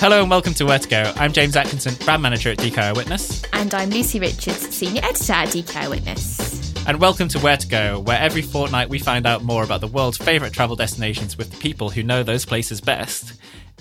Hello and welcome to Where to Go. I'm James Atkinson, brand manager at DK Eyewitness. And I'm Lucy Richards, senior editor at DK Eyewitness. And welcome to Where to Go, where every fortnight we find out more about the world's favourite travel destinations with the people who know those places best.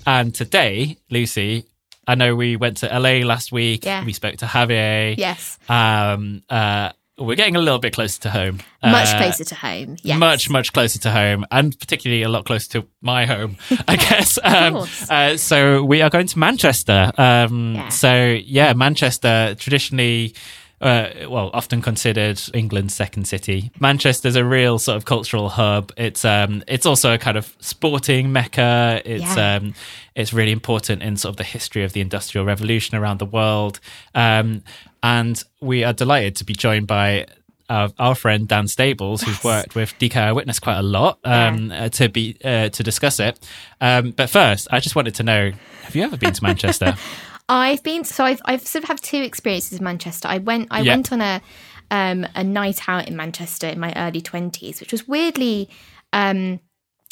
And today, Lucy, I know we went to LA last week. Yeah. We spoke to Javier. Yes. Um, uh, we're getting a little bit closer to home. Much Uh, closer to home. Yes. Much, much closer to home, and particularly a lot closer to my home, I guess. Um, course. uh, so we are going to Manchester. Um, Yeah. So yeah, Manchester traditionally. Uh, well, often considered England's second city. Manchester's a real sort of cultural hub. It's um, it's also a kind of sporting mecca. It's Yeah. um, it's really important in sort of the history of the industrial revolution around the world. Um, and we are delighted to be joined by our, our friend Dan Stables, who's worked with DK Eyewitness quite a lot, um, uh, to be uh, to discuss it. Um, but first, I just wanted to know: Have you ever been to Manchester? I've been so I've I've sort of had two experiences in Manchester. I went I Yeah. went on a um a night out in Manchester in my early twenties, which was weirdly um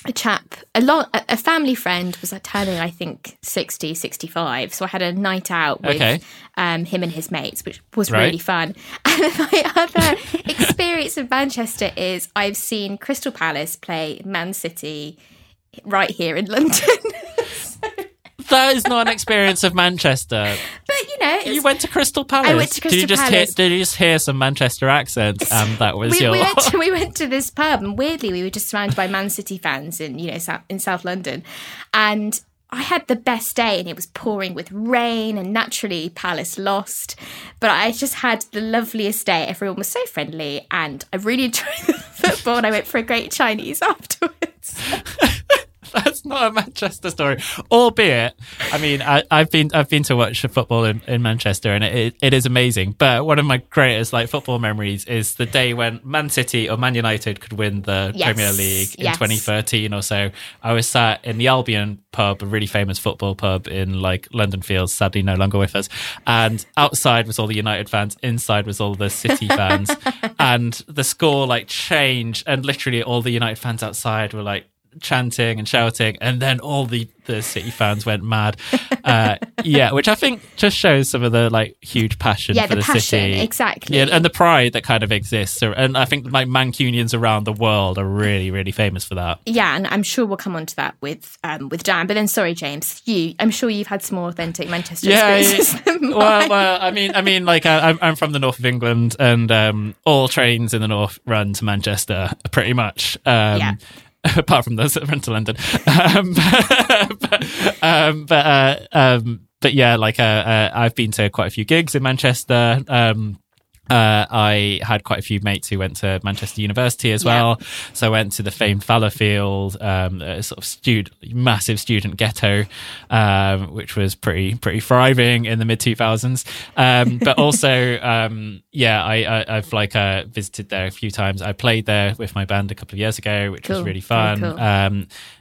a chap a lot a family friend was turning I think 60 65 so I had a night out with Okay. um him and his mates which was Right. really fun and my other experience of Manchester is I've seen Crystal Palace play Man City right here in London that is not an experience of Manchester. Know You went to Crystal Palace. went to did you just Palace. hear? Did you just hear some Manchester accents? And um, that was we, your. we, went to, we went to this pub and weirdly we were just surrounded by Man City fans in you know South, in South London, and I had the best day and it was pouring with rain and naturally Palace lost, but I just had the loveliest day. Everyone was so friendly and I really enjoyed the football and I went for a great Chinese afterwards. That's not a Manchester story, albeit. I mean, I, I've been I've been to watch football in, in Manchester, and it, it, it is amazing. But one of my greatest like football memories is the day when Man City or Man United could win the Yes, Premier League in yes. 2013 or so. I was sat in the Albion pub, a really famous football pub in like London Fields, sadly no longer with us. And outside was all the United fans, inside was all the City fans, and the score like changed, and literally all the United fans outside were like chanting and shouting, and then all the the City fans went mad. Uh, yeah, which I think just shows some of the like huge passion Yeah, for the the, passion, city, exactly. Yeah, and the pride that kind of exists. And I think like Mancunians around the world are really, really famous for that. Yeah, and I'm sure we'll come on to that with um, with Dan. But then, sorry, James, you. I'm sure you've had some more authentic Manchester experiences. than well, well, I mean, I mean, like I, I'm, I'm from the north of England, and um, all trains in the north run to Manchester, pretty much. Um, Yeah. Apart from those that run to London, um, but, um, but, uh, um, but yeah, like uh, uh, I've been to quite a few gigs in Manchester. Um, Uh, I had quite a few mates who went to Manchester University as well. So I went to the famed Fallowfield, um, a sort of student, massive student ghetto, um, which was pretty pretty thriving in the mid two thousands. Um, but also, um, yeah, I, I have like uh, visited there a few times. I played there with my band a couple of years ago, which Cool. was really fun. cool.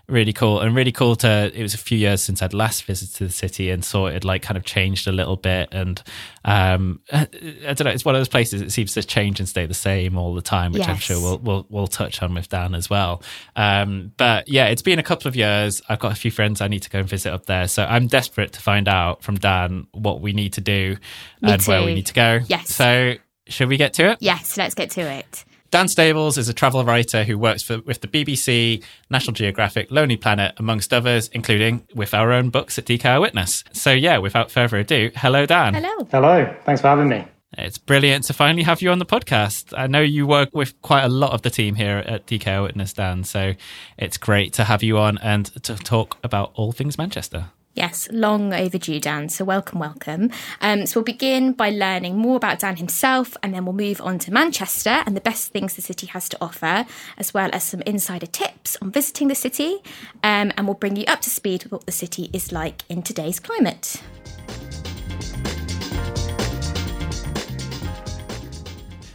Really cool and really cool to it was a few years since i'd last visited the city and saw it had like kind of changed a little bit and um i don't know it's one of those places it seems to change and stay the same all the time which i'm sure we'll, we'll we'll touch on with dan as well. Um but yeah it's been a couple of years. I've got a few friends i need to go and visit up there so i'm desperate to find out from dan what we need to do Me and where we need to go. Yes. so should we get to it? Yes, let's get to it. Dan Stables is a travel writer who works for, with the BBC, National Geographic, Lonely Planet, amongst others, including with our own books at DK Eyewitness. So, yeah, without further ado, hello, Dan. Hello. Hello, thanks for having me. It's brilliant to finally have you on the podcast. I know you work with quite a lot of the team here at DK Eyewitness, Dan. So, it's great to have you on and to talk about all things Manchester. Yes, long overdue, Dan. So welcome, welcome. Um, so we'll begin by learning more about Dan himself, and then we'll move on to Manchester and the best things the city has to offer, as well as some insider tips on visiting the city. Um, and we'll bring you up to speed with what the city is like in today's climate.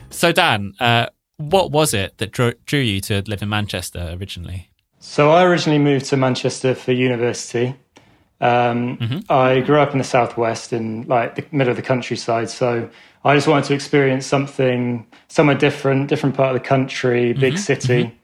So, Dan, uh, what was it that drew, drew you to live in Manchester originally? So I originally moved to Manchester for university. Um, I grew up in the southwest, in like the middle of the countryside. So I just wanted to experience something somewhere different, different part of the country, big city.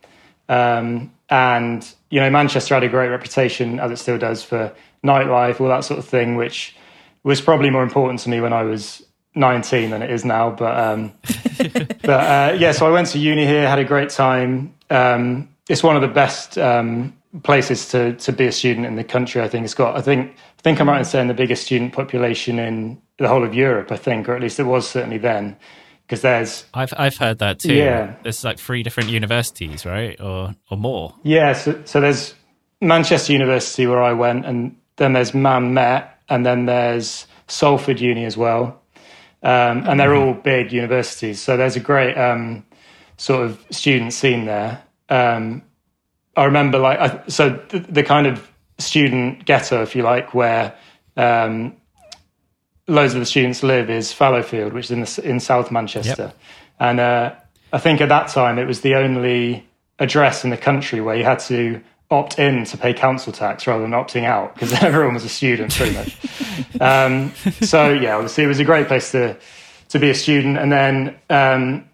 Um, and you know, Manchester had a great reputation, as it still does, for nightlife, all that sort of thing, which was probably more important to me when I was 19 than it is now. But um, but uh, yeah, so I went to uni here, had a great time. Um, it's one of the best um, places to to be a student in the country. I think it's got. I think I think I'm right in saying the biggest student population in the whole of Europe. I think, or at least it was certainly then, because there's I've I've heard that too. Yeah. There's like three different universities, right, or or more. yeah. So, so there's Manchester University where I went, and then there's Man Met, and then there's Salford Uni as well. Um, and they're all big universities. So there's a great um, sort of student scene there. Um, I remember, like, I, so the, the kind of student ghetto, if you like, where um, loads of the students live is Fallowfield, which is in, the, in South Manchester. And uh, I think at that time it was the only address in the country where you had to opt in to pay council tax rather than opting out because everyone was a student pretty much. um, so yeah, obviously it was a great place to to be a student. And then um,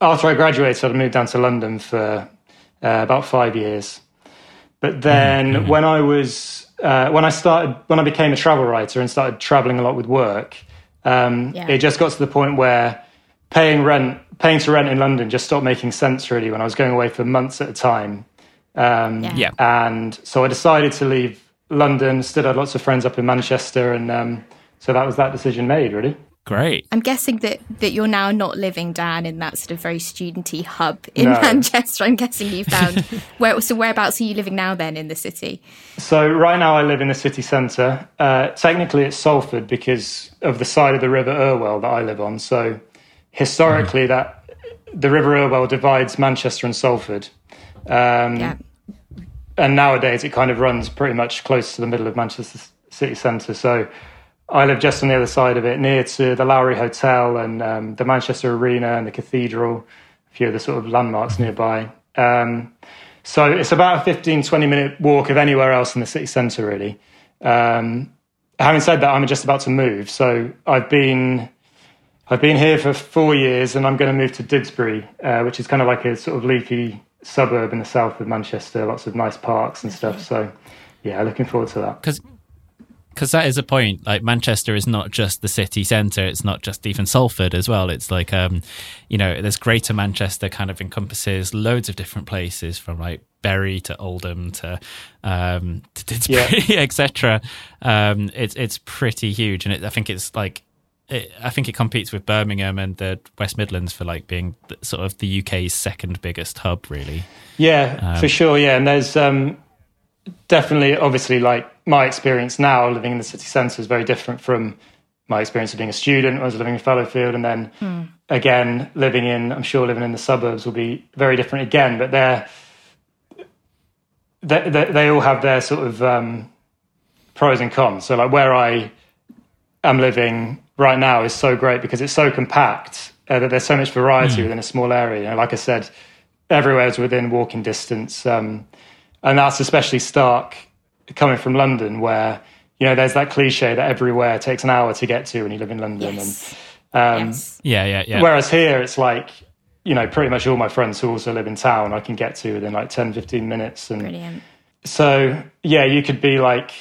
after I graduated, I moved down to London for uh, about five years. But then when I was uh, when I started when I became a travel writer and started traveling a lot with work, um, Yeah. it just got to the point where paying rent paying to rent in London just stopped making sense really when I was going away for months at a time. Um, Yeah. Yeah. and so I decided to leave London. Still had lots of friends up in Manchester, and um, so that was that decision made. Really, Great. I'm guessing that, that you're now not living down in that sort of very studenty hub in No. Manchester. I'm guessing you found where. So whereabouts are you living now then in the city? So right now I live in the city centre. Uh, technically, it's Salford because of the side of the River Irwell that I live on. So historically, that the River Irwell divides Manchester and Salford, um, Yeah. and nowadays it kind of runs pretty much close to the middle of Manchester city centre. So I live just on the other side of it, near to the Lowry Hotel and um, the Manchester Arena and the Cathedral, a few of the sort of landmarks nearby. Um, so it's about a 15, 20 minute walk of anywhere else in the city centre, really. Um, having said that, I'm just about to move. So I've been. I've been here for four years, and I'm going to move to Didsbury, uh, which is kind of like a sort of leafy suburb in the south of Manchester. Lots of nice parks and stuff. So, yeah, looking forward to that. because because that is a point like manchester is not just the city centre it's not just even salford as well it's like um you know there's greater manchester kind of encompasses loads of different places from like Bury to Oldham to um to Didsbury, etc. Um, it's it's pretty huge, and it, I think it's like it, I think it competes with Birmingham and the West Midlands for like being the, sort of the UK's second biggest hub, really. Yeah, for sure. Yeah, and there's um, definitely, obviously, like my experience now living in the city centre is very different from my experience of being a student when I was living in Fallowfield, and then mm. again living in, I'm sure living in the suburbs will be very different again. But they're they, they, they all have their sort of um, pros and cons. So like where I am living right now is so great because it's so compact uh, that there's so much variety mm. within a small area. You know, like I said, everywhere is within walking distance, um, and that's especially stark coming from London, where you know there's that cliche that everywhere takes an hour to get to when you live in London, yes. and um, yes. yeah, yeah, yeah. Whereas here, it's like you know pretty much all my friends who also live in town, I can get to within like 10, 15 minutes, and Brilliant. so yeah, you could be like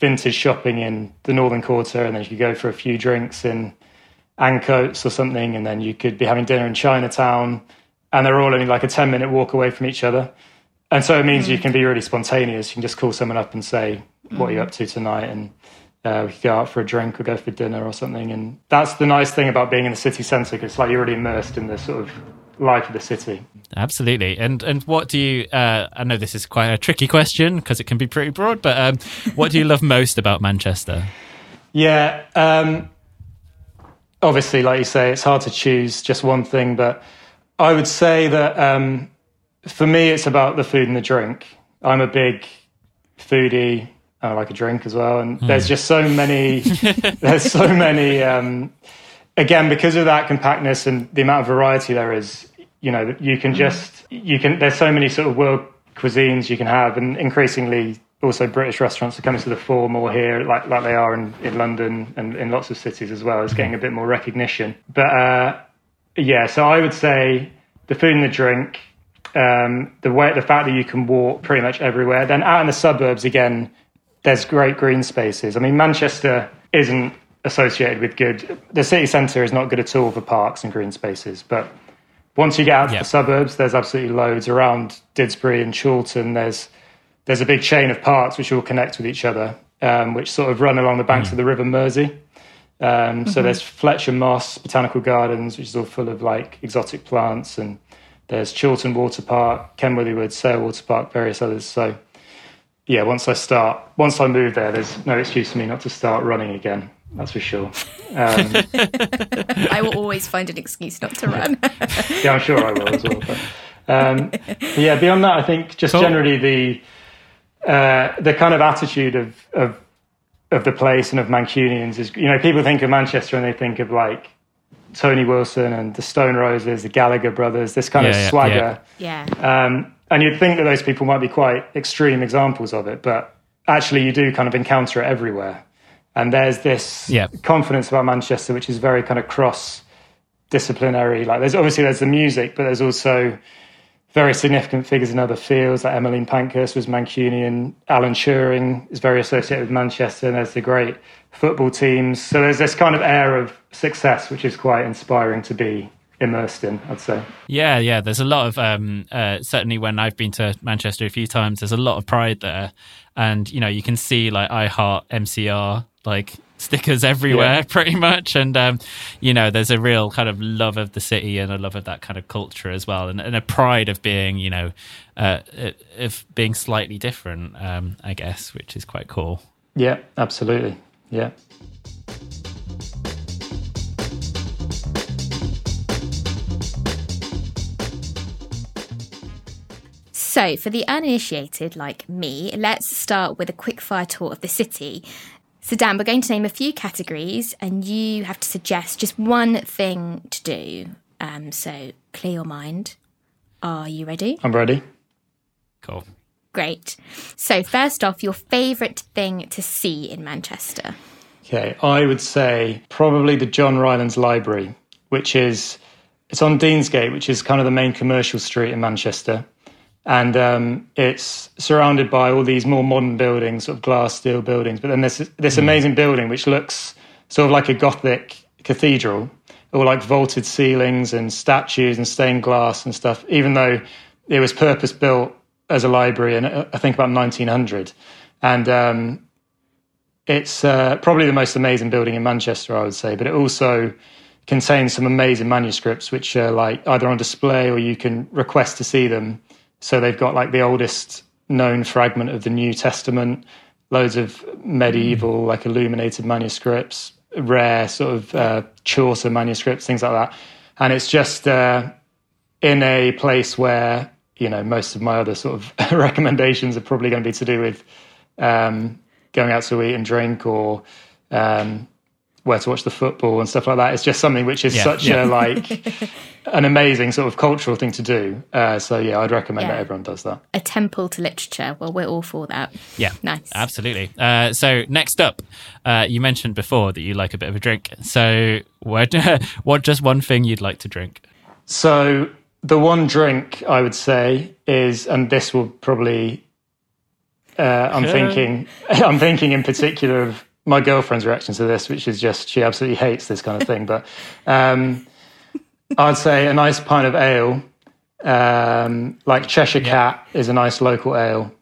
vintage shopping in the Northern Quarter, and then you could go for a few drinks in Ancoats or something, and then you could be having dinner in Chinatown, and they're all only like a 10 minute walk away from each other. And so it means mm. you can be really spontaneous. You can just call someone up and say, What are you mm. up to tonight? And uh, we could go out for a drink or go for dinner or something. And that's the nice thing about being in the city centre, because it's like you're already immersed in the sort of life of the city. Absolutely. And and what do you? Uh, I know this is quite a tricky question because it can be pretty broad, but um, what do you love most about Manchester? Yeah, um, obviously, like you say, it's hard to choose just one thing, but I would say that um, for me, it's about the food and the drink. I'm a big foodie. I like a drink as well, and mm. there's just so many. there's so many. Um, again, because of that compactness and the amount of variety there is, you know, you can hmm. just you can. There's so many sort of world cuisines you can have, and increasingly also British restaurants are coming to the fore more here, like like they are in, in London and in lots of cities as well. It's getting a bit more recognition. But uh, yeah, so I would say the food and the drink, um, the way the fact that you can walk pretty much everywhere. Then out in the suburbs again, there's great green spaces. I mean, Manchester isn't associated with good. The city centre is not good at all for parks and green spaces, but once you get out to the suburbs, there's absolutely loads around Didsbury and Chorlton. There's there's a big chain of parks which all connect with each other, um, which sort of run along the banks mm. of the River Mersey. Um, mm-hmm. So there's Fletcher Moss Botanical Gardens, which is all full of like exotic plants, and there's Chorlton Water Park, Kenworthy Wood, Sale Water Park, various others. So yeah, once I start, once I move there, there's no excuse for me not to start running again. That's for sure. Um, I will always find an excuse not to run. yeah, I'm sure I will as well. But, um, yeah, beyond that, I think just cool. generally the uh, the kind of attitude of, of of the place and of Mancunians is, you know, people think of Manchester and they think of like Tony Wilson and the Stone Roses, the Gallagher brothers, this kind yeah, of yeah, swagger. Yeah. yeah. Um, and you'd think that those people might be quite extreme examples of it, but actually you do kind of encounter it everywhere. And there's this confidence about Manchester, which is very kind of cross disciplinary. Like there's obviously there's the music, but there's also very significant figures in other fields, like Emmeline Pankhurst was Mancunian, Alan Turing is very associated with Manchester, and there's the great football teams. So there's this kind of air of success, which is quite inspiring to be immersed in, I'd say. Yeah, yeah. There's a lot of um, uh, certainly when I've been to Manchester a few times, there's a lot of pride there, and you know you can see like I Heart MCR like stickers everywhere yeah. pretty much and um, you know there's a real kind of love of the city and a love of that kind of culture as well and, and a pride of being you know uh, uh, of being slightly different um, i guess which is quite cool yeah absolutely yeah So, for the uninitiated like me, let's start with a quick fire tour of the city. So, Dan, we're going to name a few categories and you have to suggest just one thing to do. Um, so, clear your mind. Are you ready? I'm ready. Cool. Great. So, first off, your favourite thing to see in Manchester? Okay, I would say probably the John Rylands Library, which is it's on Deansgate, which is kind of the main commercial street in Manchester and um, it's surrounded by all these more modern buildings, sort of glass steel buildings. But then there's this hmm. amazing building which looks sort of like a Gothic cathedral, all like vaulted ceilings and statues and stained glass and stuff. Even though it was purpose built as a library, and I think about 1900, and um, it's uh, probably the most amazing building in Manchester, I would say. But it also contains some amazing manuscripts which are like either on display or you can request to see them so they've got like the oldest known fragment of the New Testament, loads of medieval, like illuminated manuscripts, rare sort of uh, Chaucer manuscripts, things like that. And it's just uh, in a place where you know most of my other sort of recommendations are probably going to be to do with um, going out to eat and drink or um, where to watch the football and stuff like that. It's just something which is Yeah, such yeah. a like an amazing sort of cultural thing to do. Uh, so yeah, I'd recommend Yeah. that everyone does that. A temple to literature. Well, we're all for that. Yeah, Nice. absolutely. Uh, so next up, uh, you mentioned before that you like a bit of a drink. So what, what just one thing you'd like to drink? So the one drink I would say is, and this will probably, uh, I'm thinking, I'm thinking in particular of my girlfriend's reaction to this, which is just she absolutely hates this kind of thing. But um, I'd say a nice pint of ale, um, like Cheshire Cat is a nice local ale.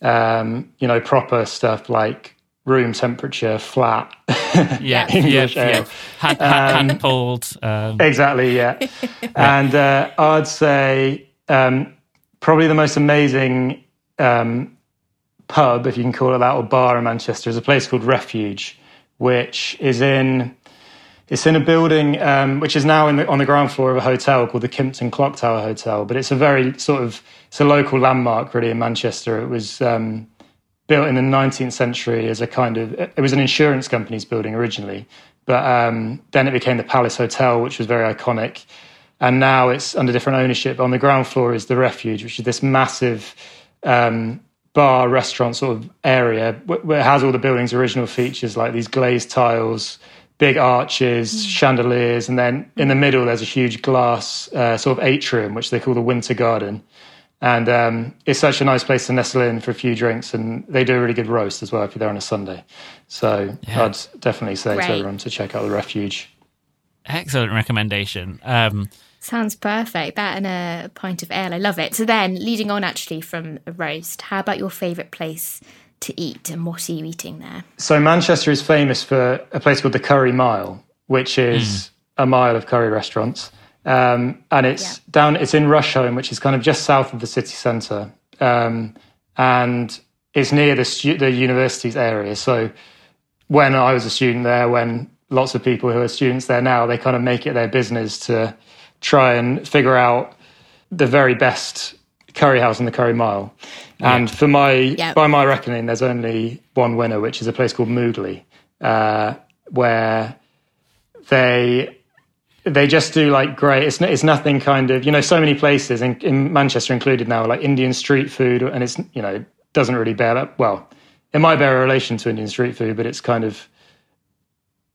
Um, you know, proper stuff like room temperature, flat. Yeah, English yeah, yeah. ale. Hand, hand, hand pulled. Um, Exactly, yeah. and uh, I'd say um, probably the most amazing um, pub, if you can call it that, or bar in Manchester is a place called Refuge, which is in it's in a building um, which is now in the, on the ground floor of a hotel called the Kimpton Clock Tower Hotel. But it's a very sort of it's a local landmark really in Manchester. It was um, built in the 19th century as a kind of it was an insurance company's building originally, but um, then it became the Palace Hotel, which was very iconic. And now it's under different ownership. On the ground floor is the Refuge, which is this massive um, bar restaurant sort of area where it has all the building's original features like these glazed tiles, big arches, chandeliers, and then in the middle there's a huge glass uh, sort of atrium, which they call the Winter Garden. And um, it's such a nice place to nestle in for a few drinks, and they do a really good roast as well if you're there on a Sunday. So I'd definitely say Great. to everyone to check out the Refuge. excellent recommendation. Um, Sounds perfect. That and a pint of ale. I love it. So then, leading on actually from a roast, how about your favourite place to eat and what are you eating there? So Manchester is famous for a place called the Curry Mile, which is a mile of curry restaurants, um, and it's down. It's in Rusholme, which is kind of just south of the city centre, um, and it's near the stu- the university's area. So when I was a student there, when lots of people who are students there now, they kind of make it their business to try and figure out the very best curry house in the Curry Mile. And for my, Yeah. by my reckoning, there's only one winner, which is a place called Mughli, uh, where they they just do like great. It's it's nothing kind of you know so many places in, in Manchester included now like Indian street food, and it's you know doesn't really bear that well. It might bear a relation to Indian street food, but it's kind of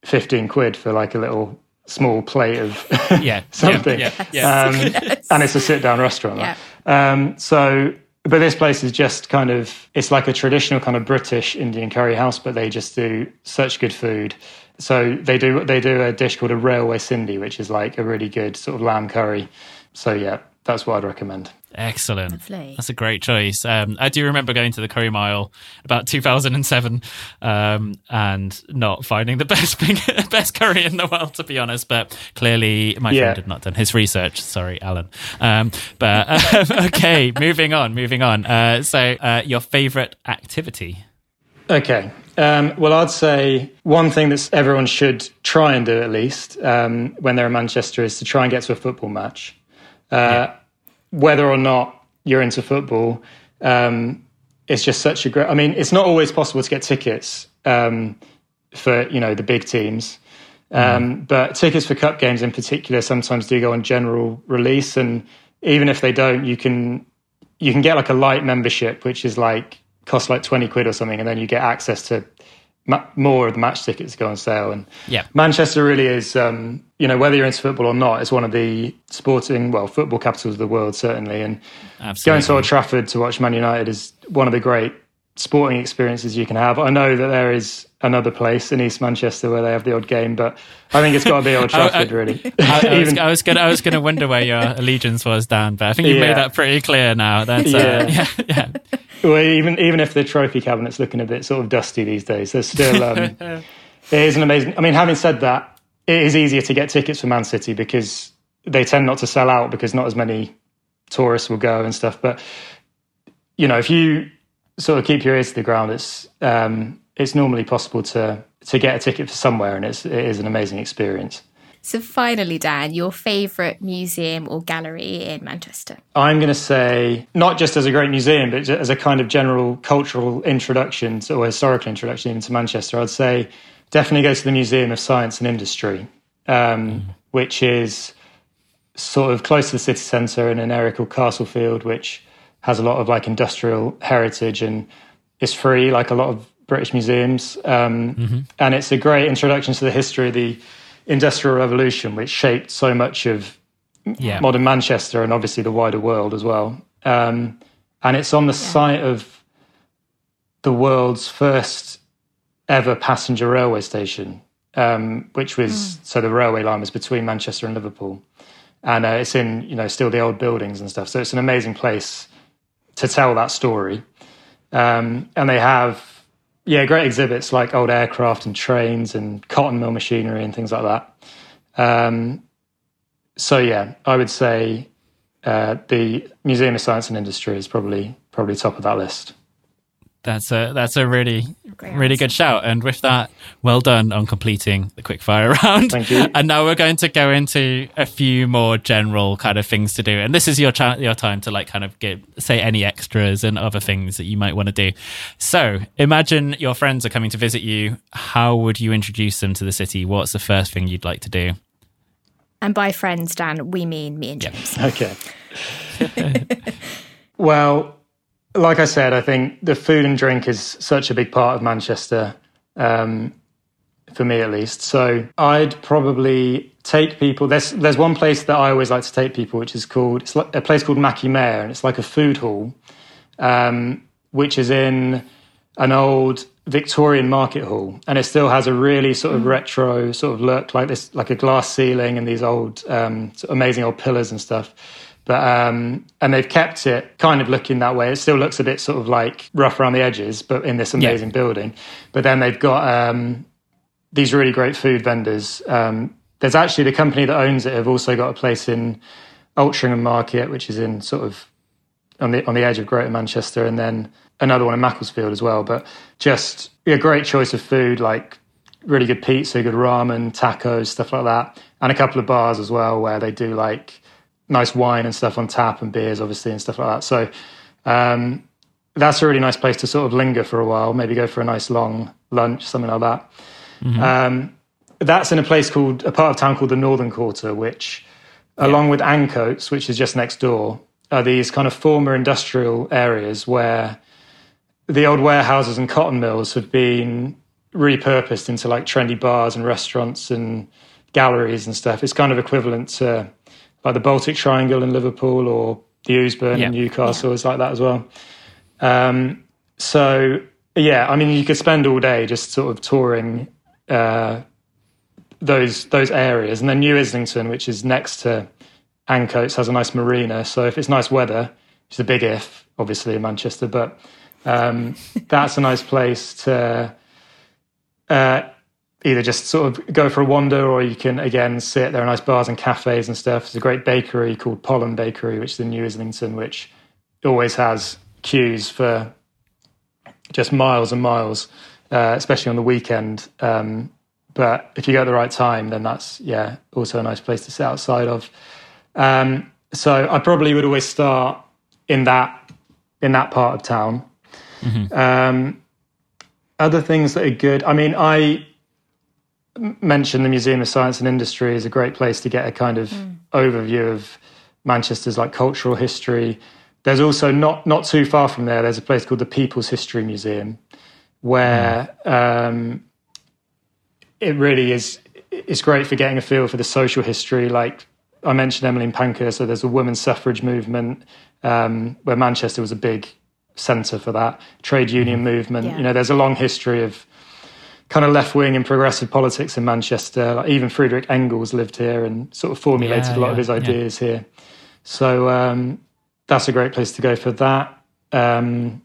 fifteen quid for like a little small plate of yeah, something. Yeah, yeah, Um, and it's a sit down restaurant. Yeah. Um, so, but this place is just kind of, it's like a traditional kind of British Indian curry house, but they just do such good food. So they do, they do a dish called a railway Cindy, which is like a really good sort of lamb curry. So yeah, that's what I'd recommend. Excellent. Lovely. That's a great choice. Um, I do remember going to the Curry Mile about 2007 um, and not finding the best thing, best curry in the world, to be honest. But clearly, my Yeah. friend had not done his research. Sorry, Alan. Um, but um, okay, moving on, moving on. Uh, so, uh, your favorite activity? Okay. Um, well, I'd say one thing that everyone should try and do at least um, when they're in Manchester is to try and get to a football match. Uh, Whether or not you're into football, um, it's just such a great. I mean, it's not always possible to get tickets um, for you know the big teams, um, but tickets for cup games in particular sometimes do go on general release, and even if they don't, you can you can get like a light membership, which is like costs like twenty quid or something, and then you get access to ma- more of the match tickets go on sale. And Yeah. Manchester really is, um, you know, whether you're into football or not, it's one of the sporting, well, football capitals of the world certainly. And going to Old Trafford to watch Man United is one of the great sporting experiences you can have. I know that there is another place in East Manchester where they have the odd game, but I think it's got to be Old I- I- Trafford, really. I, I, Even- I was gonna, I was gonna wonder where your allegiance was, Dan, but I think you've Yeah. made that pretty clear now. That's uh, Yeah. yeah, yeah. Well, even even if the trophy cabinet's looking a bit sort of dusty these days, there's still um, it is an amazing. I mean, having said that, it is easier to get tickets for Man City because they tend not to sell out because not as many tourists will go and stuff. But you know, if you sort of keep your ears to the ground, it's um, it's normally possible to to get a ticket for somewhere, and it's, it is an amazing experience. So, finally, Dan, your favourite museum or gallery in Manchester? I'm going to say not just as a great museum, but as a kind of general cultural introduction to, or historical introduction into Manchester. I'd say definitely go to the Museum of Science and Industry, um, mm. which is sort of close to the city centre in an area called Castlefield, which has a lot of like industrial heritage and is free, like a lot of British museums. Um, mm-hmm. And it's a great introduction to the history of the Industrial Revolution, which shaped so much of yeah. modern Manchester and obviously the wider world as well. Um, and it's on the yeah. site of the world's first ever passenger railway station, um, which was mm. so the railway line was between Manchester and Liverpool, and uh, it's in you know still the old buildings and stuff. So it's an amazing place to tell that story. Um, and they have yeah great exhibits like old aircraft and trains and cotton mill machinery and things like that. Um, so yeah, I would say uh, the Museum of Science and Industry is probably probably top of that list. That's a that's a really really good shout. And with that, well done on completing the quick fire round. Thank you. And now we're going to go into a few more general kind of things to do. And this is your cha- your time to like kind of get say any extras and other things that you might want to do. So imagine your friends are coming to visit you. How would you introduce them to the city? What's the first thing you'd like to do? And by friends, Dan, we mean me and James. Okay. well, like I said, I think the food and drink is such a big part of Manchester, um, for me at least. So I'd probably take people. There's there's one place that I always like to take people, which is called it's like a place called Mackie Mayor, and it's like a food hall, um, which is in an old Victorian market hall, and it still has a really sort of mm. retro sort of look, like this, like a glass ceiling and these old, um, amazing old pillars and stuff. But um, and they've kept it kind of looking that way. It still looks a bit sort of like rough around the edges, but in this amazing yeah. building. But then they've got um, these really great food vendors. Um, there's actually the company that owns it have also got a place in Altrincham Market, which is in sort of on the on the edge of Greater Manchester, and then another one in Macclesfield as well. But just a great choice of food, like really good pizza, good ramen, tacos, stuff like that, and a couple of bars as well where they do like nice wine and stuff on tap and beers, obviously, and stuff like that. So um, that's a really nice place to sort of linger for a while, maybe go for a nice long lunch, something like that. Mm-hmm. Um, that's in a place called a part of town called the Northern Quarter, which, yeah. along with Ancoats, which is just next door, are these kind of former industrial areas where the old warehouses and cotton mills have been repurposed into like trendy bars and restaurants and galleries and stuff. It's kind of equivalent to like the Baltic Triangle in Liverpool or the Ouseburn yeah. in Newcastle yeah. is like that as well. Um, so yeah, I mean, you could spend all day just sort of touring uh, those those areas, and then New Islington, which is next to Ancoats, has a nice marina. So if it's nice weather, which is a big if, obviously in Manchester, but um, that's a nice place to. Uh, either just sort of go for a wander or you can again sit there are nice bars and cafes and stuff. There's a great bakery called pollen bakery which is in new islington which always has queues for just miles and miles uh, especially on the weekend. Um, but if you go at the right time then that's yeah also a nice place to sit outside of. Um, so i probably would always start in that in that part of town. Mm-hmm. um, other things that are good i mean i mentioned the Museum of Science and Industry is a great place to get a kind of mm. overview of Manchester's like cultural history. There's also not not too far from there. There's a place called the People's History Museum, where mm. um, it really is. It's great for getting a feel for the social history. Like I mentioned, Emmeline Pankhurst. So there's a women's suffrage movement um, where Manchester was a big centre for that trade union mm. movement. Yeah. You know, there's a long history of kind of left wing and progressive politics in Manchester. Like even Friedrich Engels lived here and sort of formulated yeah, a lot yeah, of his ideas yeah. here. So um, that's a great place to go for that. Um,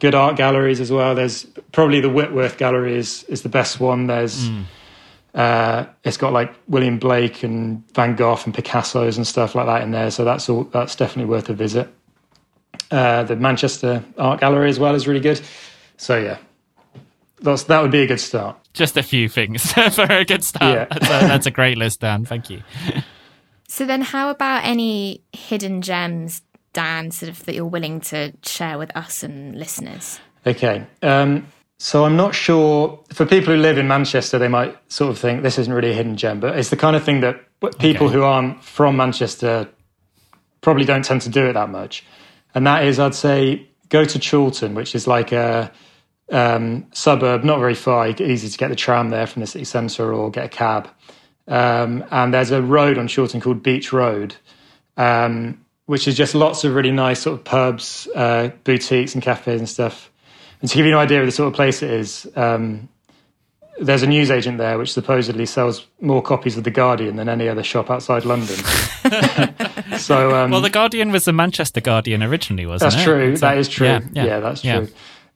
good art galleries as well. There's probably the Whitworth Gallery is is the best one. There's mm. uh, it's got like William Blake and Van Gogh and Picasso's and stuff like that in there. So that's all. That's definitely worth a visit. Uh, the Manchester Art Gallery as well is really good. So yeah, that's, that would be a good start. Just a few things for a good start. Yeah. That's, a, that's a great list, Dan. Thank you. So then, how about any hidden gems, Dan, sort of that you're willing to share with us and listeners? Okay. Um, so I'm not sure. For people who live in Manchester, they might sort of think this isn't really a hidden gem, but it's the kind of thing that people Okay. who aren't from Manchester probably don't tend to do it that much. And that is, I'd say, go to Chorlton, which is like a um, suburb, not very far. Easy to get the tram there from the city centre or get a cab. Um, and there's a road on Chorlton called Beech Road, um, which is just lots of really nice sort of pubs, uh, boutiques, and cafes and stuff. And to give you an idea of the sort of place it is, um, there's a newsagent there which supposedly sells more copies of The Guardian than any other shop outside London. so, um, Well, The Guardian was the Manchester Guardian originally, wasn't it? that's it? true. So- that is true. Yeah, Yeah, yeah, that's yeah. true.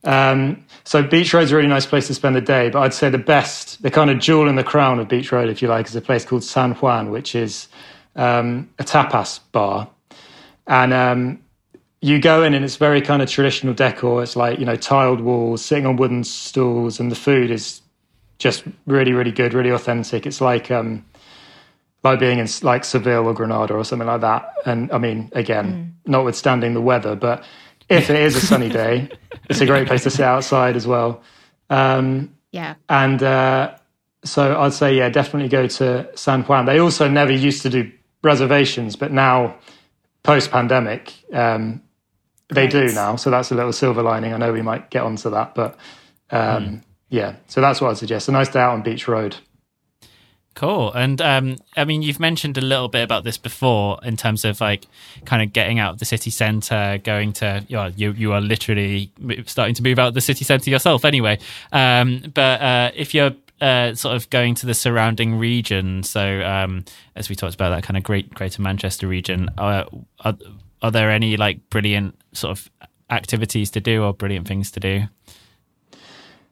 Um, so Beech Road's a really nice place to spend the day, but I'd say the best, the kind of jewel in the crown of Beach Road, if you like, is a place called San Juan, which is um, a tapas bar. And um, you go in and it's very kind of traditional decor. It's like, you know, tiled walls, sitting on wooden stools, and the food is just really, really good, really authentic. It's like um, like being in like Seville or Granada or something like that. And I mean, again, notwithstanding the weather, but if it is a sunny day, it's a great place to sit outside as well. Um, Yeah. and uh, so I'd say, yeah, definitely go to San Juan. They also never used to do reservations, but now, post pandemic, um, they do now. So that's a little silver lining. I know we might get onto that, but um, yeah, so that's what I'd suggest. A nice day out on Beech Road. Cool. And um, I mean, you've mentioned a little bit about this before in terms of like kind of getting out of the city centre, going to, you know, you, you are literally starting to move out of the city centre yourself anyway. Um, but uh, if you're uh, sort of going to the surrounding region, so um, as we talked about that kind of great Greater Manchester region, uh, are, are there any like brilliant sort of activities to do or brilliant things to do?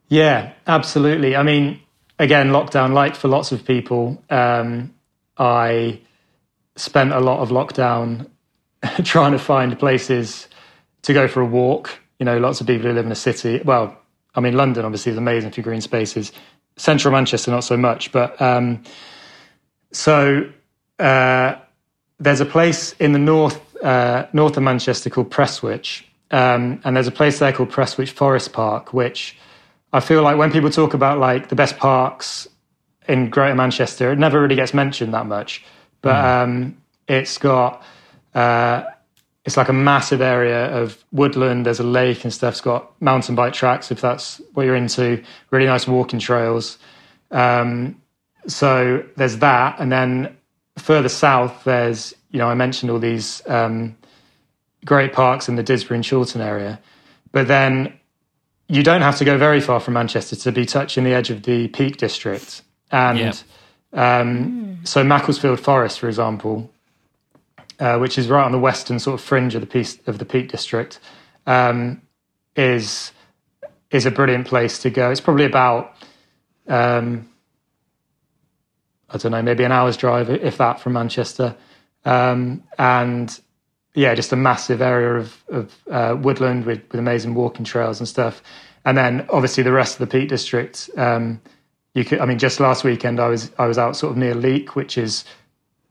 Yeah, absolutely. I mean, again, lockdown, like for lots of people, um, I spent a lot of lockdown trying to find places to go for a walk. You know, lots of people who live in a city. Well, I mean, London obviously is amazing for green spaces. Central Manchester, not so much. But um, so uh, there's a place in the north uh, north of Manchester called Prestwich, um, and there's a place there called Prestwich Forest Park, which I feel like when people talk about like the best parks in Greater Manchester, it never really gets mentioned that much. But um, it's got uh, it's like a massive area of woodland. There's a lake and stuff. It's got mountain bike tracks if that's what you're into. Really nice walking trails. Um, so there's that, and then further south, there's you know I mentioned all these um, great parks in the Didsbury and Chorlton area, but then you don't have to go very far from Manchester to be touching the edge of the Peak District. And Yep. um, so Macclesfield Forest, for example, uh, which is right on the western sort of fringe of the piece of the Peak District, um, is is a brilliant place to go. It's probably about um, I don't know, maybe an hour's drive, if that, from Manchester, um, and yeah, just a massive area of, of uh, woodland with, with amazing walking trails and stuff. And then obviously the rest of the Peak District. Um, you could, I mean, just last weekend I was I was out sort of near Leek, which is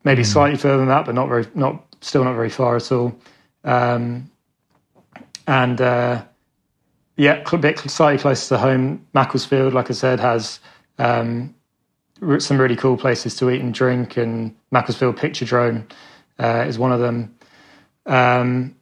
maybe slightly further than that, but not very, not still not very far at all. Um, and uh, yeah, a bit slightly closer to home. Macclesfield, like I said, has um, some really cool places to eat and drink, and Macclesfield Picturedrome uh, is one of them. Um,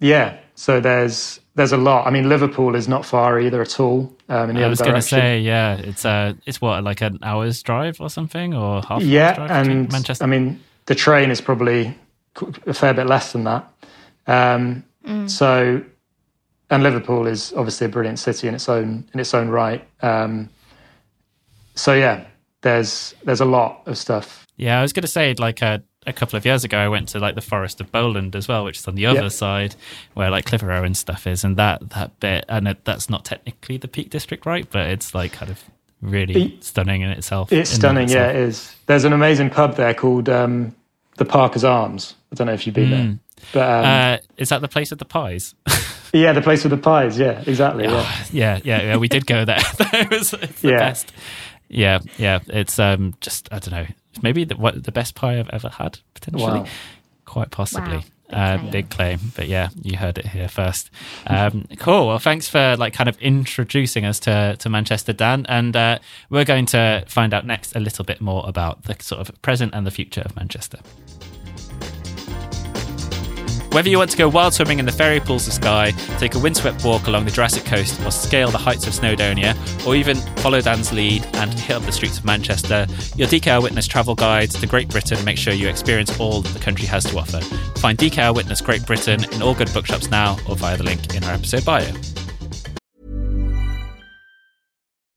yeah, so there's there's a lot. I mean, Liverpool is not far either at all. Um, in the I other was going to direction. say, yeah, it's uh, it's what like an hour's drive or something, or half. an hour's yeah, drive and Manchester. I mean the train is probably a fair bit less than that. Um, So, and Liverpool is obviously a brilliant city in its own in its own right. Um, so yeah, there's there's a lot of stuff. yeah, I was going to say like a, a couple of years ago, I went to like the Forest of Bowland as well, which is on the other Yeah. side where like Clitheroe and stuff is, and that that bit, and it, that's not technically the Peak District, right? But it's like kind of really It- stunning in itself. It's in of stunning, yeah, it is. There's an amazing pub there called um, the Parker's Arms. I don't know if you've been there, but um, Uh, is that the place of the pies? Yeah, the place with the pies. Yeah, exactly. Yeah, Oh, yeah, yeah, yeah. We did go there. it was it's the Yeah. best. Yeah, yeah. It's um just I don't know. Maybe the what the best pie I've ever had potentially. Wow. Quite possibly. Wow. Big Uh, claim. big claim, but yeah, you heard it here first. Um, cool. Well, thanks for like kind of introducing us to to Manchester, Dan. And uh, we're going to find out next a little bit more about the sort of present and the future of Manchester. Whether you want to go wild swimming in the fairy pools of Skye, take a windswept walk along the Jurassic coast, or scale the heights of Snowdonia, or even follow Dan's lead and hit up the streets of Manchester, your DK Eyewitness travel guides to Great Britain make sure you experience all that the country has to offer. Find DK Eyewitness Great Britain in all good bookshops now or via the link in our episode bio.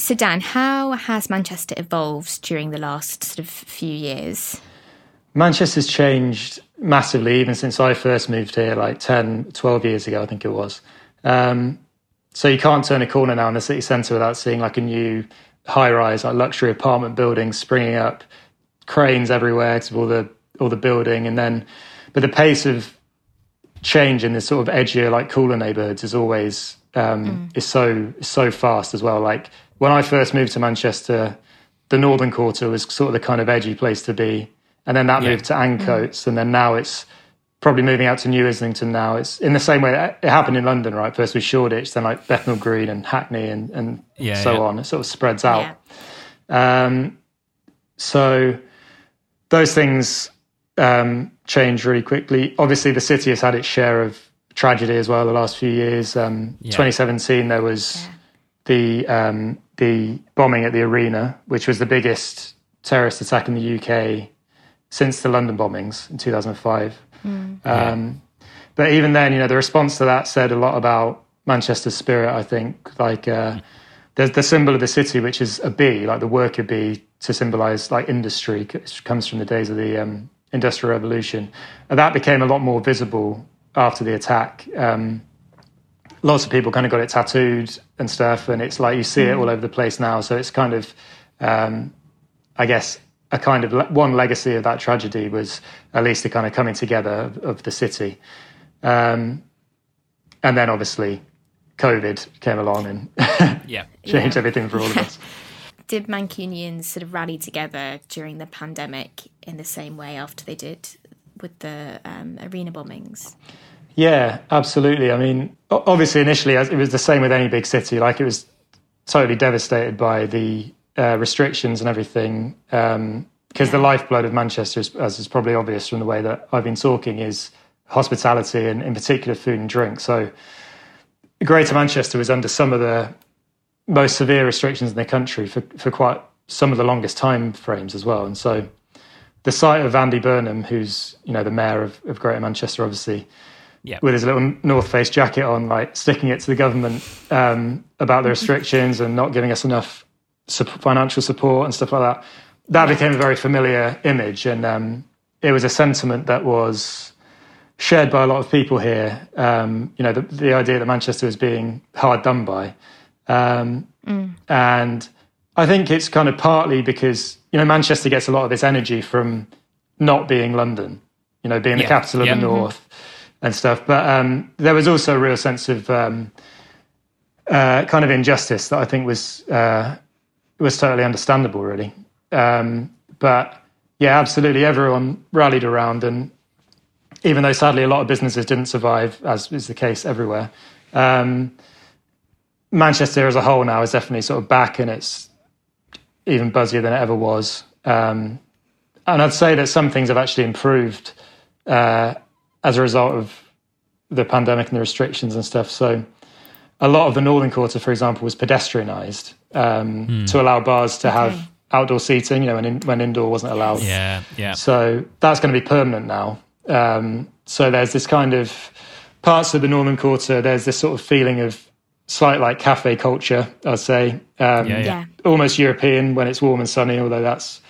So, Dan, how has Manchester evolved during the last sort of few years? Manchester's changed massively even since I first moved here, like 10, 12 years ago, I think it was. Um, so you can't turn a corner now in the city centre without seeing like a new high-rise, like luxury apartment buildings springing up, cranes everywhere of all the all the building, and then, but the pace of change in this sort of edgier, like cooler neighbourhoods is always um, is so so fast as well. Like when I first moved to Manchester, the Northern Quarter was sort of the kind of edgy place to be, and then that moved to Ancoats, and then now it's probably moving out to New Islington now. It's in the same way that it happened in London, right? First was Shoreditch, then like Bethnal Green and Hackney, and and Yeah, so yeah. on. It sort of spreads out. Um, so those things um, change really quickly. Obviously, the city has had its share of tragedy as well the last few years. Um, Yeah. 2017, there was the um, the bombing at the arena, which was the biggest terrorist attack in the UK since the London bombings in 2005. Um, but even then, you know, the response to that said a lot about Manchester's spirit. I think, like, uh, there's the symbol of the city, which is a bee, like the worker bee, to symbolise like industry. It comes from the days of the um, Industrial Revolution, and that became a lot more visible after the attack. Um, lots of people kind of got it tattooed and stuff, and it's like you see it all over the place now. So it's kind of, um, I guess, a kind of le- one legacy of that tragedy was at least the kind of coming together of, of the city. Um, and then obviously COVID came along and Yeah. changed everything for all of us. Did Mancunians sort of rally together during the pandemic in the same way after they did with the um, arena bombings? Yeah, absolutely. I mean, obviously, initially, it was the same with any big city. Like, it was totally devastated by the uh, restrictions and everything. Because the lifeblood of Manchester, is, as is probably obvious from the way that I've been talking, is hospitality and, in particular, food and drink. So, Greater Manchester was under some of the most severe restrictions in the country for, for quite some of the longest time frames as well. And so, the sight of Andy Burnham, who's you know the mayor of, of Greater Manchester, obviously Yeah. with his little North Face jacket on, like sticking it to the government um, about the restrictions and not giving us enough financial support and stuff like that. That became a very familiar image, and um, it was a sentiment that was shared by a lot of people here. Um, you know, the, the idea that Manchester was being hard done by, um, and I think it's kind of partly because you know Manchester gets a lot of its energy from not being London, you know, being the capital of Yeah. the north and stuff. But um, there was also a real sense of um, uh, kind of injustice that I think was uh, was totally understandable, really. Um, but yeah, absolutely, everyone rallied around, and even though sadly a lot of businesses didn't survive, as is the case everywhere. Um, Manchester as a whole now is definitely sort of back and it's even buzzier than it ever was. Um, and I'd say that some things have actually improved uh, as a result of the pandemic and the restrictions and stuff. So a lot of the Northern Quarter, for example, was pedestrianised um, Hmm. to allow bars to have outdoor seating, you know, when, in, when indoor wasn't allowed. Yeah, yeah. So that's going to be permanent now. Um, so there's this kind of parts of the Northern Quarter, there's this sort of feeling of slight like cafe culture, I'd say. Um, Yeah, yeah. Yeah. Almost European when it's warm and sunny, although that's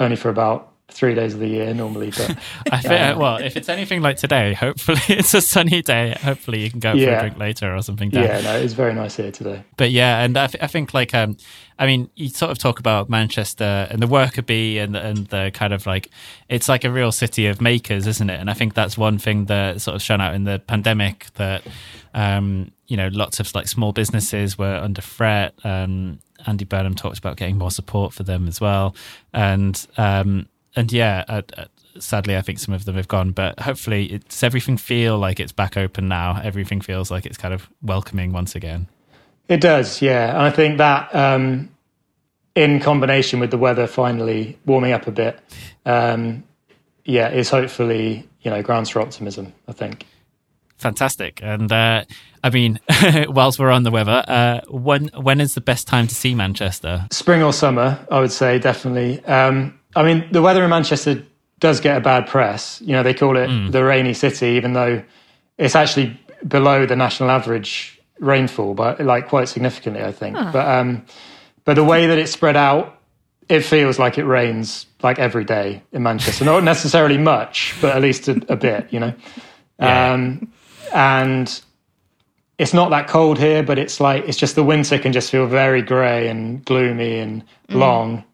only for about three days of the year normally. But I think, well, if it's anything like today, hopefully it's a sunny day. Hopefully you can go for a drink later or something. Dan. yeah, no, it's very nice here today. But yeah, and I, th- I think like um, I mean, you sort of talk about Manchester and the worker bee and and the kind of like it's like a real city of makers, isn't it? And I think that's one thing that sort of shone out in the pandemic that um, you know lots of like small businesses were under threat. Um, Andy Burnham talked about getting more support for them as well, and um, and yeah. Uh, uh, Sadly, I think some of them have gone, but hopefully, it, does everything feel like it's back open now? Everything feels like it's kind of welcoming once again. It does, yeah. And I think that um, in combination with the weather finally warming up a bit, um, yeah, is hopefully, you know, grounds for optimism, I think. Fantastic. And uh, I mean, whilst we're on the weather, uh, when when is the best time to see Manchester? Spring or summer, I would say, definitely. Um, I mean, the weather in Manchester does get a bad press. You know, they call it the rainy city, even though it's actually below the national average rainfall, but like quite significantly, I think. But um, but the way that it's spread out, it feels like it rains like every day in Manchester. Not necessarily much, but at least a, a bit, you know. Yeah. Um, and it's not that cold here, but it's like it's just the winter can just feel very grey and gloomy and long.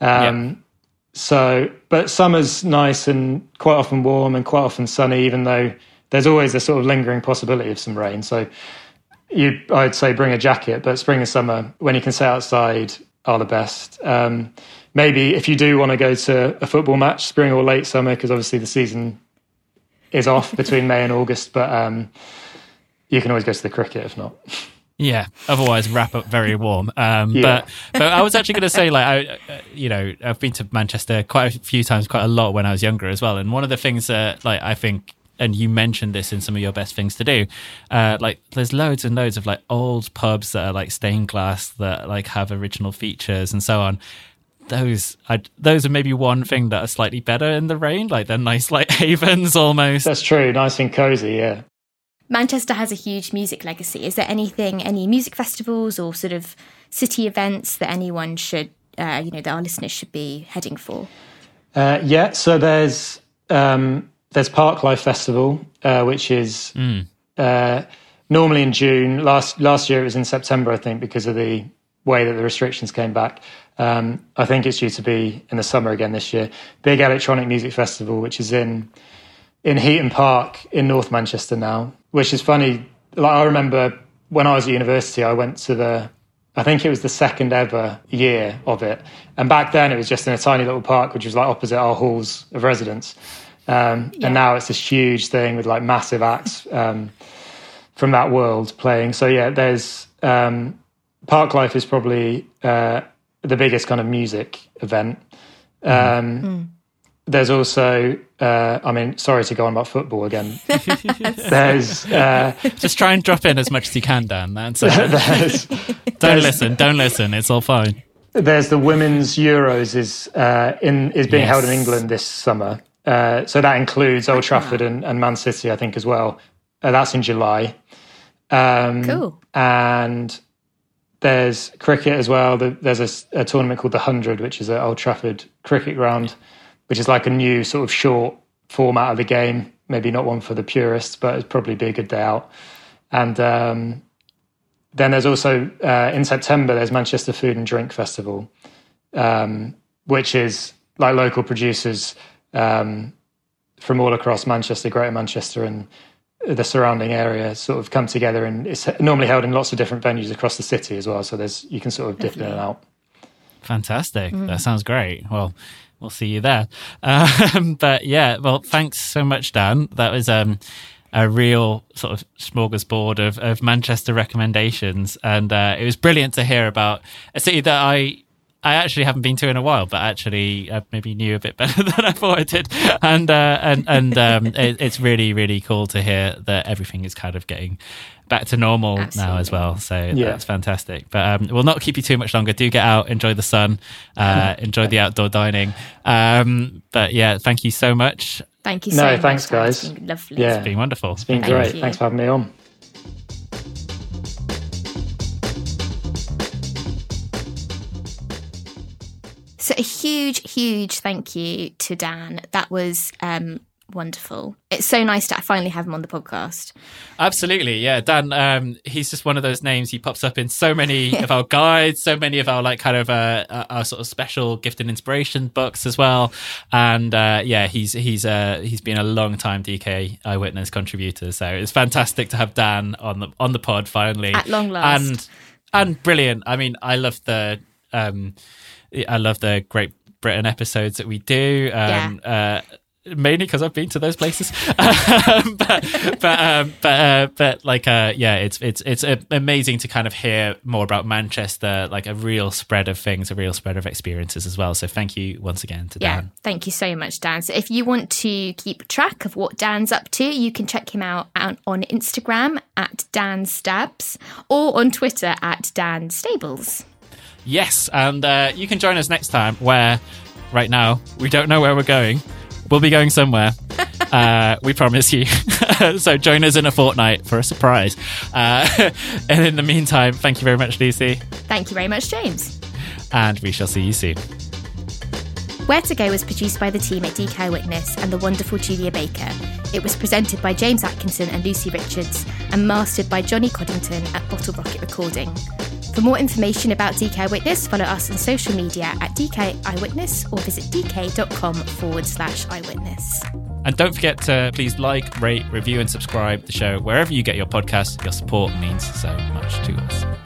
Um, So, but summer's nice and quite often warm and quite often sunny, even though there's always a sort of lingering possibility of some rain. So, you, I'd say bring a jacket, but spring and summer, when you can stay outside, are the best. Um, maybe if you do want to go to a football match, spring or late summer, because obviously the season is off between May and August, but um, you can always go to the cricket if not. Yeah. Otherwise, wrap up very warm. Um, Yeah. But but I was actually going to say, like, I, uh, you know, I've been to Manchester quite a few times, quite a lot when I was younger as well. And one of the things that, like, I think. And you mentioned this in some of your best things to do. Uh, like, there's loads and loads of like old pubs that are like stained glass that like have original features and so on. Those, I, those are maybe one thing that are slightly better in the rain. Like they're nice, like havens almost. That's true, nice and cozy, yeah. Manchester has a huge music legacy. Is there anything, any music festivals or sort of city events that anyone should, uh, you know, that our listeners should be heading for? Uh, yeah, so there's um, there's Parklife Festival, uh, which is uh, normally in June. Last last year it was in September, I think, because of the way that the restrictions came back. Um, I think it's due to be in the summer again this year. Big electronic music festival, which is in in Heaton Park in North Manchester now. Which is funny. Like I remember when I was at university, I went to the I think it was the second ever year of it. And back then it was just in a tiny little park, which was like opposite our halls of residence. Um, And now it's this huge thing with like massive acts um, from that world playing. So yeah, there's um, Parklife is probably uh, the biggest kind of music event. Um, There's also, uh, I mean, sorry to go on about football again. there's uh, Just try and drop in as much as you can, Dan. That's there's don't listen, don't listen. It's all fine. There's the women's Euros is uh, in is being held in England this summer. Uh, so that includes Old Trafford and, and Man City, I think, as well. Uh, that's in July. Um, Cool. And there's cricket as well. The- There's a tournament called the Hundred, which is at Old Trafford Cricket Ground, which is like a new sort of short format of the game. Maybe not one for the purists, but it'd probably be a good day out. And um, then there's also uh, in September there's Manchester Food and Drink Festival, um, which is like local producers um, from all across Manchester, Greater Manchester, and the surrounding area sort of come together, and it's normally held in lots of different venues across the city as well. So there's you can sort of dip in and out. Fantastic. That sounds great. Well, we'll see you there. Um, but yeah, well, thanks so much, Dan. That was um, a real sort of smorgasbord of, of Manchester recommendations, and uh, it was brilliant to hear about a city that I I actually haven't been to in a while, but actually uh, maybe knew a bit better than I thought I did. And uh, and and um, it, it's really really cool to hear that everything is kind of getting back to normal Absolutely. now as well. So Yeah. that's fantastic. But um, we'll not keep you too much longer. Do get out, enjoy the sun, uh, enjoy the outdoor dining. Um, but yeah, thank you so much. Thank you No, so much. thanks, Dan. It's guys. been lovely. Yeah. It's been wonderful. It's been Thank great. you. Thanks for having me on. So a huge, huge thank you to Dan. That was um, wonderful. It's so nice to finally have him on the podcast. Absolutely, yeah. Dan, um, he's just one of those names. He pops up in so many of our guides, so many of our like kind of uh, uh, our sort of special gift and inspiration books as well. And uh, yeah, he's he's uh, he's been a long time DK eyewitness contributor. So it's fantastic to have Dan on the on the pod finally At long last. and and brilliant. I mean, I love the um, I love the Great Britain episodes that we do. Um, uh, mainly because I've been to those places. Um, but but um, but uh, but like uh, yeah, it's it's it's amazing to kind of hear more about Manchester, like a real spread of things, a real spread of experiences as well. So thank you once again to Yeah, Dan. thank you so much, Dan. So if you want to keep track of what Dan's up to, you can check him out on on Instagram at Dan Stabs or on Twitter at Dan Stables. Yes, and uh, you can join us next time. Where right now we don't know where we're going. We'll be going somewhere. uh, we promise you. so join us in a fortnight for a surprise. Uh, and in the meantime, thank you very much, Lucy, Thank you very much, James. and we shall see you soon. Where to Go was produced by the team at DK Eyewitness and the wonderful Julia Baker. It was presented by James Atkinson and Lucy Richards and mastered by Johnny Coddington at Bottle Rocket Recording. For more information about DK Eyewitness, follow us on social media at DK Eyewitness or visit dk.com forward slash eyewitness. And don't forget to please like, rate, review, and subscribe the show wherever you get your podcasts. Your support means so much to us.